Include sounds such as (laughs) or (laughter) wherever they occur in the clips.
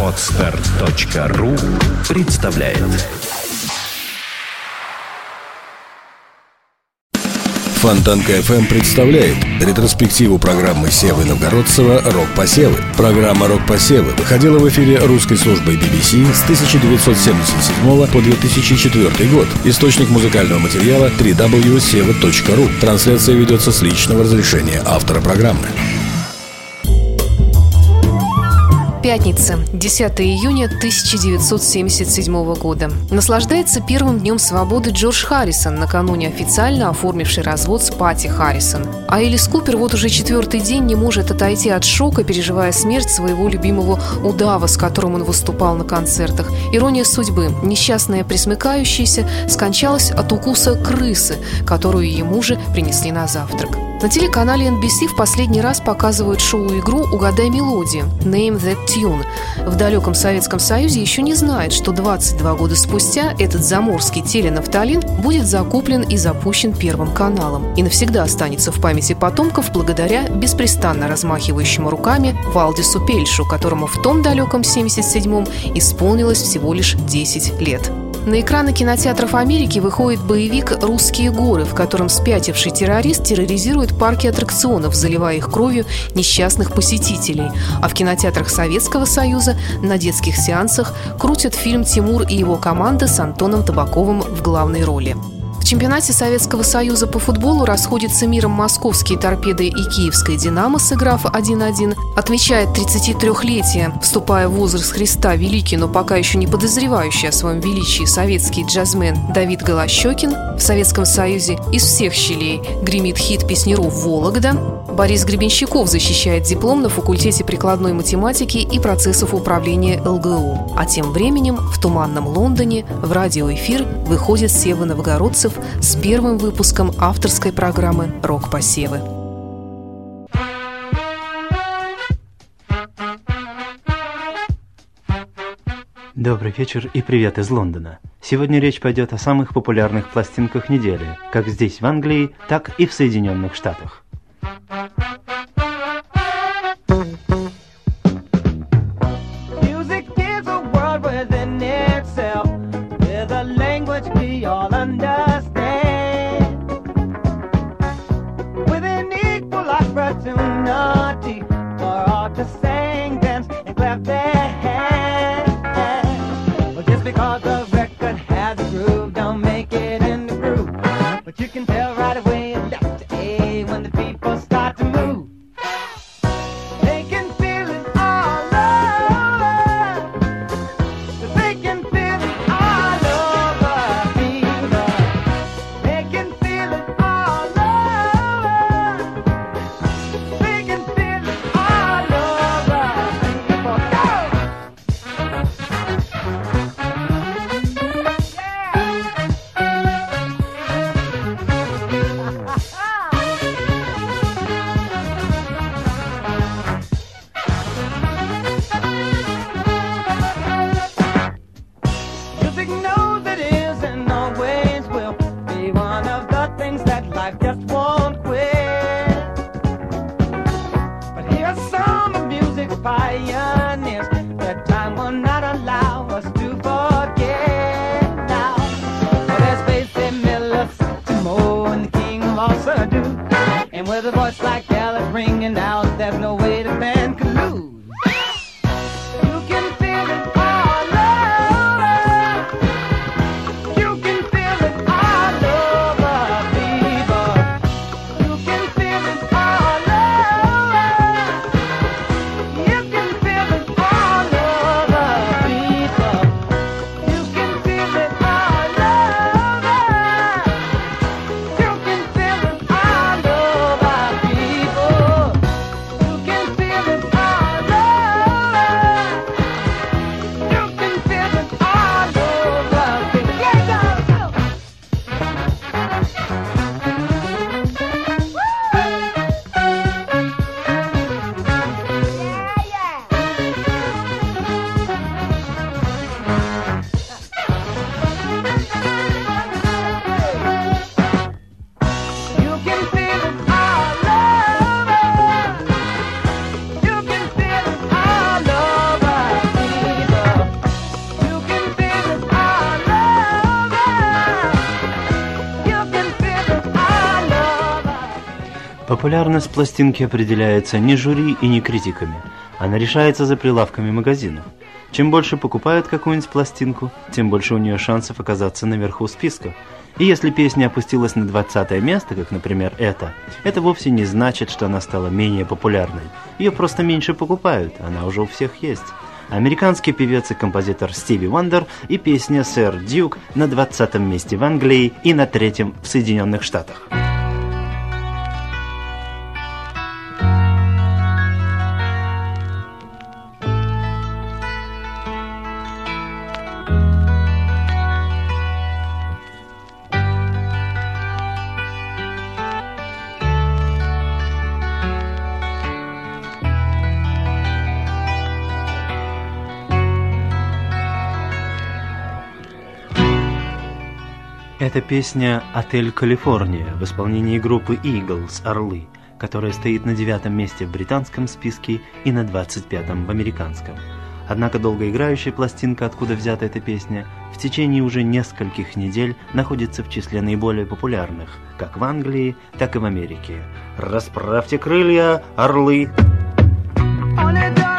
Отстар.ру представляет Фонтанка FM представляет ретроспективу программы Севы Новгородцева «Рок-посевы». Программа «Рок-посевы» выходила в эфире русской службой BBC с 1977 по 2004 год. Источник музыкального материала www.seva.ru. Трансляция ведется с личного разрешения автора программы. Пятница, 10 июня 1977 года. Наслаждается первым днем свободы Джордж Харрисон, накануне официально оформивший развод с Пати Харрисон. А Элис Купер вот уже четвертый день не может отойти от шока, переживая смерть своего любимого удава, с которым он выступал на концертах. Ирония судьбы. Несчастная присмыкающаяся скончалась от укуса крысы, которую ему же принесли на завтрак. На телеканале NBC в последний раз показывают шоу-игру «Угадай мелодию» Name That Tune. В далеком Советском Союзе еще не знает, что 22 года спустя этот заморский теленафталин будет закуплен и запущен Первым каналом и навсегда останется в памяти потомков благодаря беспрестанно размахивающему руками Валдису Пельшу, которому в том далеком 77-м исполнилось всего лишь 10 лет. На экраны кинотеатров Америки выходит боевик «Русские горы», в котором спятивший террорист терроризирует парки аттракционов, заливая их кровью несчастных посетителей. А в кинотеатрах Советского Союза на детских сеансах крутят фильм «Тимур и его команда» с Антоном Табаковым в главной роли. В чемпионате Советского Союза по футболу расходятся миром московские торпеды и киевская «Динамо», сыграв 1-1. Отмечает 33-летие, вступая в возраст Христа, великий, но пока еще не подозревающий о своем величии советский джазмен Давид Голощекин. В Советском Союзе из всех щелей гремит хит песнеров «Вологда». Борис Гребенщиков защищает диплом на факультете прикладной математики и процессов управления ЛГУ. А тем временем в туманном Лондоне в радиоэфир выходит Сева Новгородцев с первым выпуском авторской программы «Рок-посевы». Добрый вечер и привет из Лондона. Сегодня речь пойдет о самых популярных пластинках недели, как здесь в Англии, так и в Соединенных Штатах. Популярность пластинки определяется не жюри и не критиками. Она решается за прилавками магазинов. Чем больше покупают какую-нибудь пластинку, тем больше у нее шансов оказаться наверху списка. И если песня опустилась на 20 место, как, например, эта, это вовсе не значит, что она стала менее популярной. Ее просто меньше покупают, она уже у всех есть. Американский певец и композитор Стиви Вандер и песня «Sir Duke» на 20 месте в Англии и на третьем в Соединенных Штатах. Это песня «Отель Калифорния» в исполнении группы Eagles «Орлы», которая стоит на девятом месте в британском списке и на двадцать пятом в американском. Однако долгоиграющая пластинка, откуда взята эта песня, в течение уже нескольких недель находится в числе наиболее популярных, как в Англии, так и в Америке. Расправьте крылья, орлы! Орлы!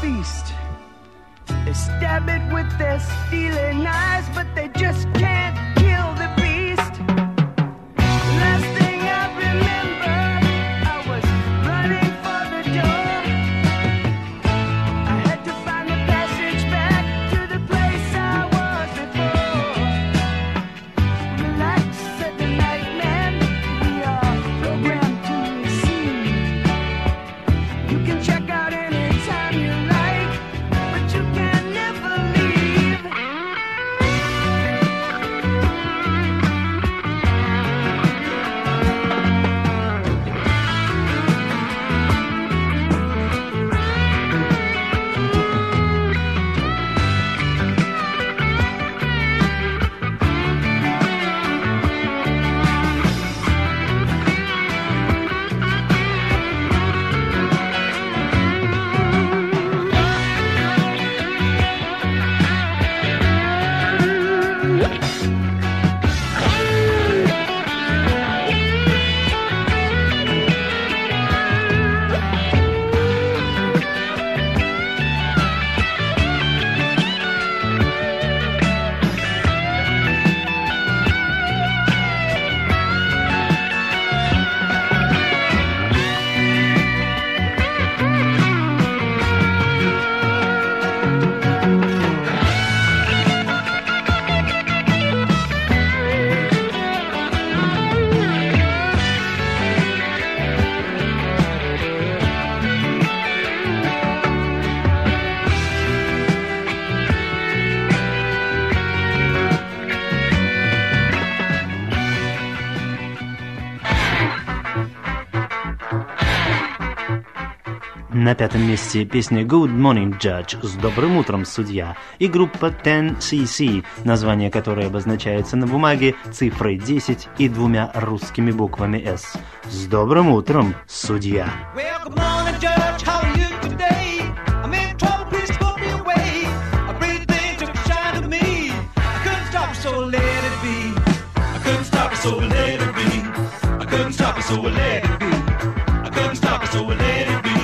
feast. They stab it with their stealing eyes, but they just can't На пятом месте песня Good Morning Judge с «Добрым утром, судья» и группа 10cc, название которой обозначается на бумаге цифрой 10 и двумя русскими буквами «С». С добрым утром, судья! Well, so so let it be. I couldn't stop it, so let it be. I couldn't stop it, so let it be.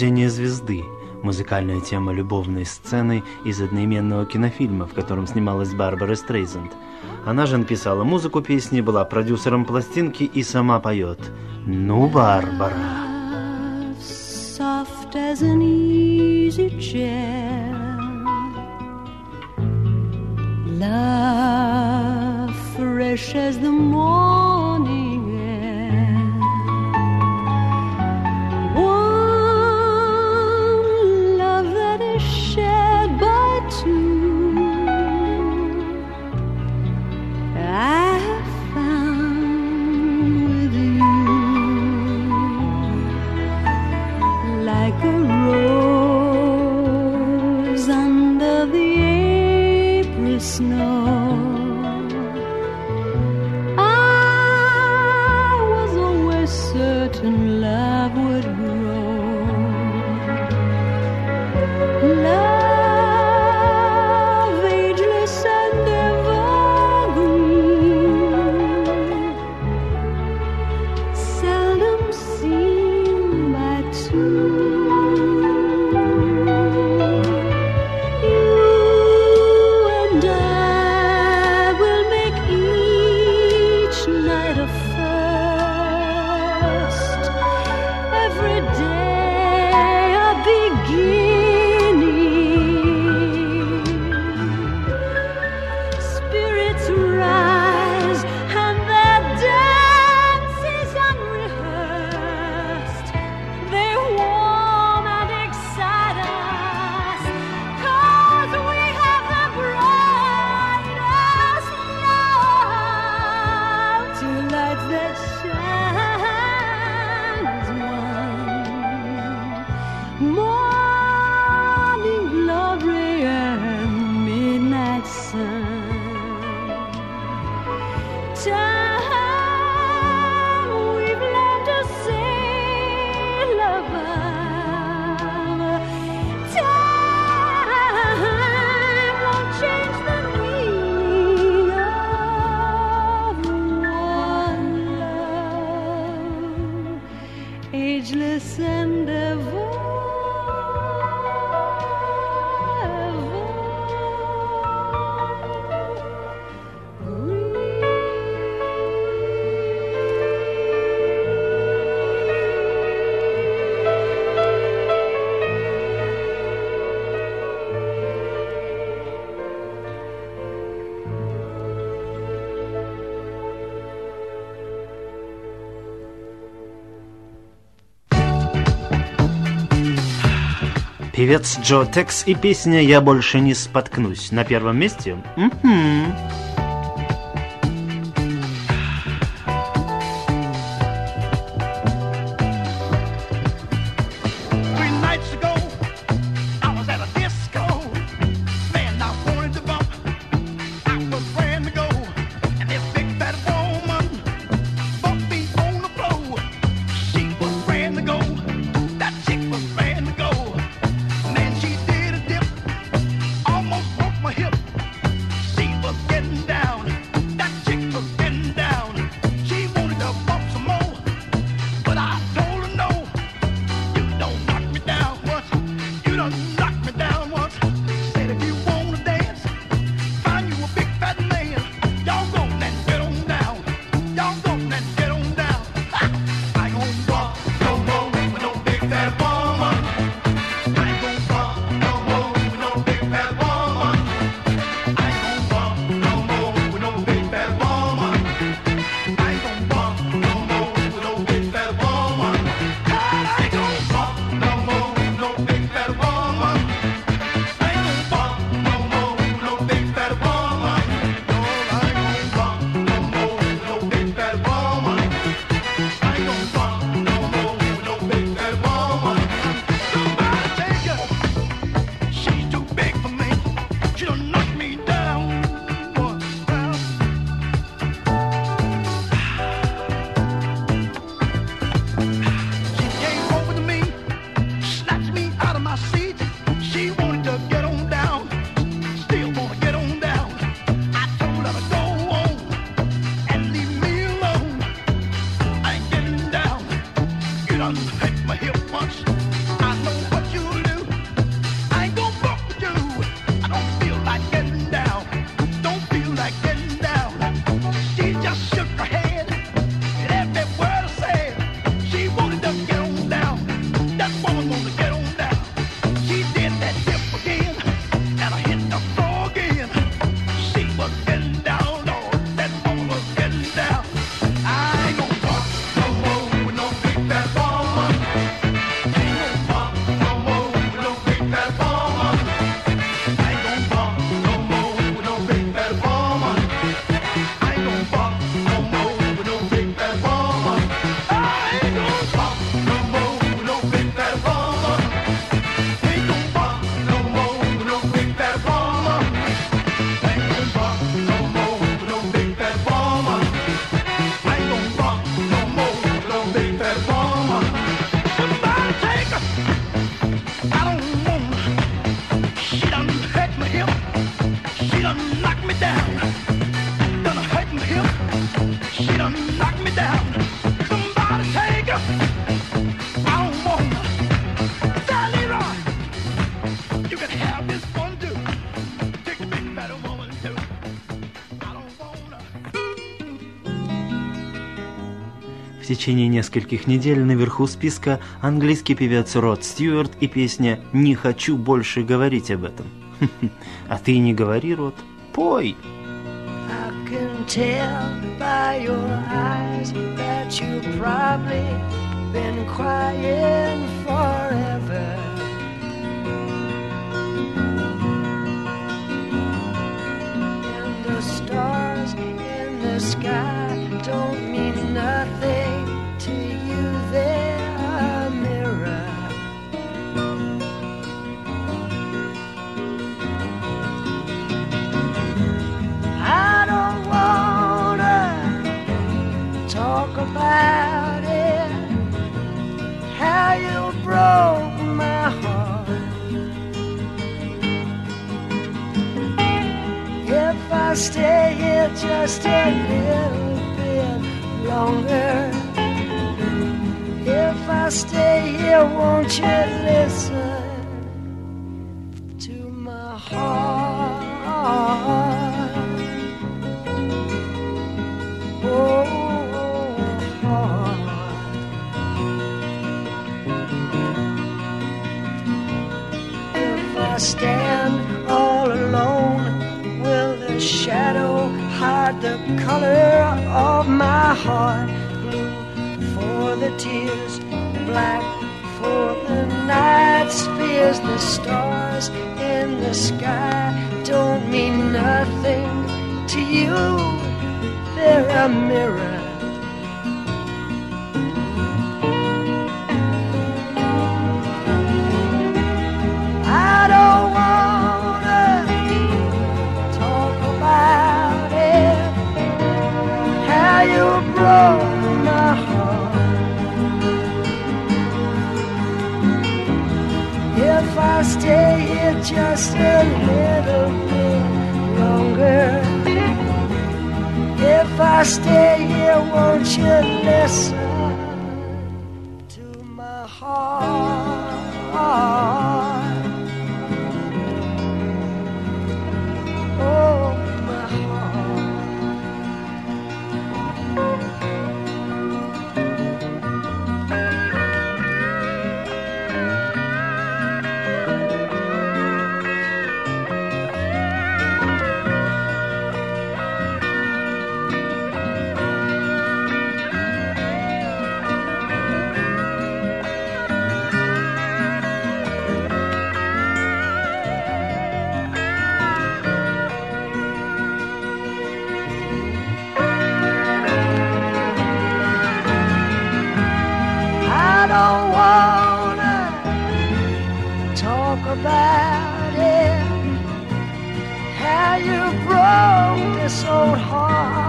Рождение звезды – музыкальная тема любовной сцены из одноименного кинофильма, в котором снималась Барбара Стрейзенд. Она же написала музыку песни, была продюсером пластинки и сама поет. Ну, Барбара! soft as an easy chair. Love fresh as the morning that shine. Певец Джо Текс и песня «Я больше не споткнусь» на первом месте? Угу. В течение нескольких недель наверху списка английский певец Род Стюарт и песня «Не хочу больше говорить об этом». (laughs) А ты не говори, Род, пой! can tell by your eyes that you've probably been crying forever. And the stars in the sky don't mean nothing to you. then. the shadow hide the color of my heart. Blue for the tears, black for the night. Spears the stars in the sky don't mean nothing to you. They're a mirror just a little bit longer, if I stay here, won't you listen How you broke this old heart.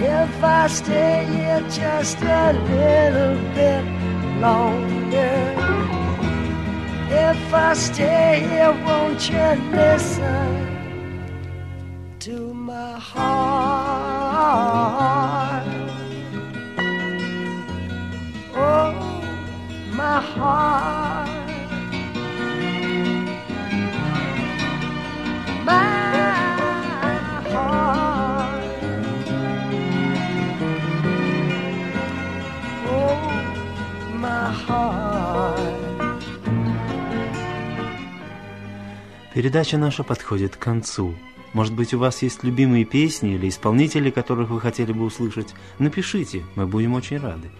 If I stay here just a little bit longer. If I stay here, won't you listen to my heart? Передача наша подходит к концу. Может быть, у вас есть любимые песни или исполнители, которых вы хотели бы услышать? Напишите, мы будем очень рады.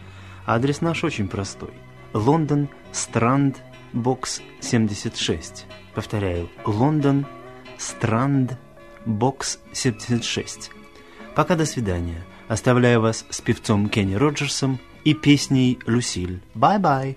Адрес наш очень простой. Лондон, Странд, бокс 76. Повторяю, Лондон, Странд, бокс 76. Пока до свидания. Оставляю вас с певцом Кенни Роджерсом и песней Люсиль. Bye-bye.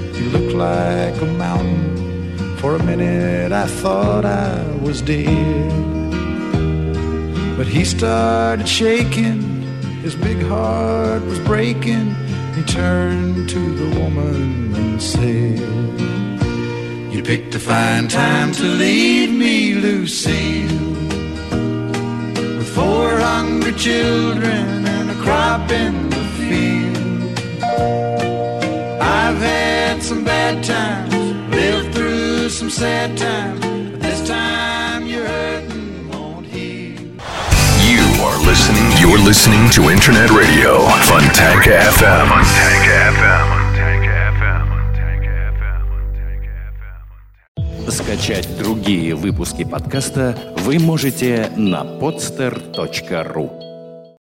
Looked like a mountain. For a minute I thought I was dead. But he started shaking. His big heart was breaking. He turned to the woman and said, You picked a fine time to leave me, Lucille. With four hungry children and a crop in the field. I've had some bad times, lived through some sad times, but this time you're hurting won't heal. You are listening. You're listening to Internet Radio Fontanka FM. Fontanka FM. Скачать другие выпуски подкаста вы можете на podster.ru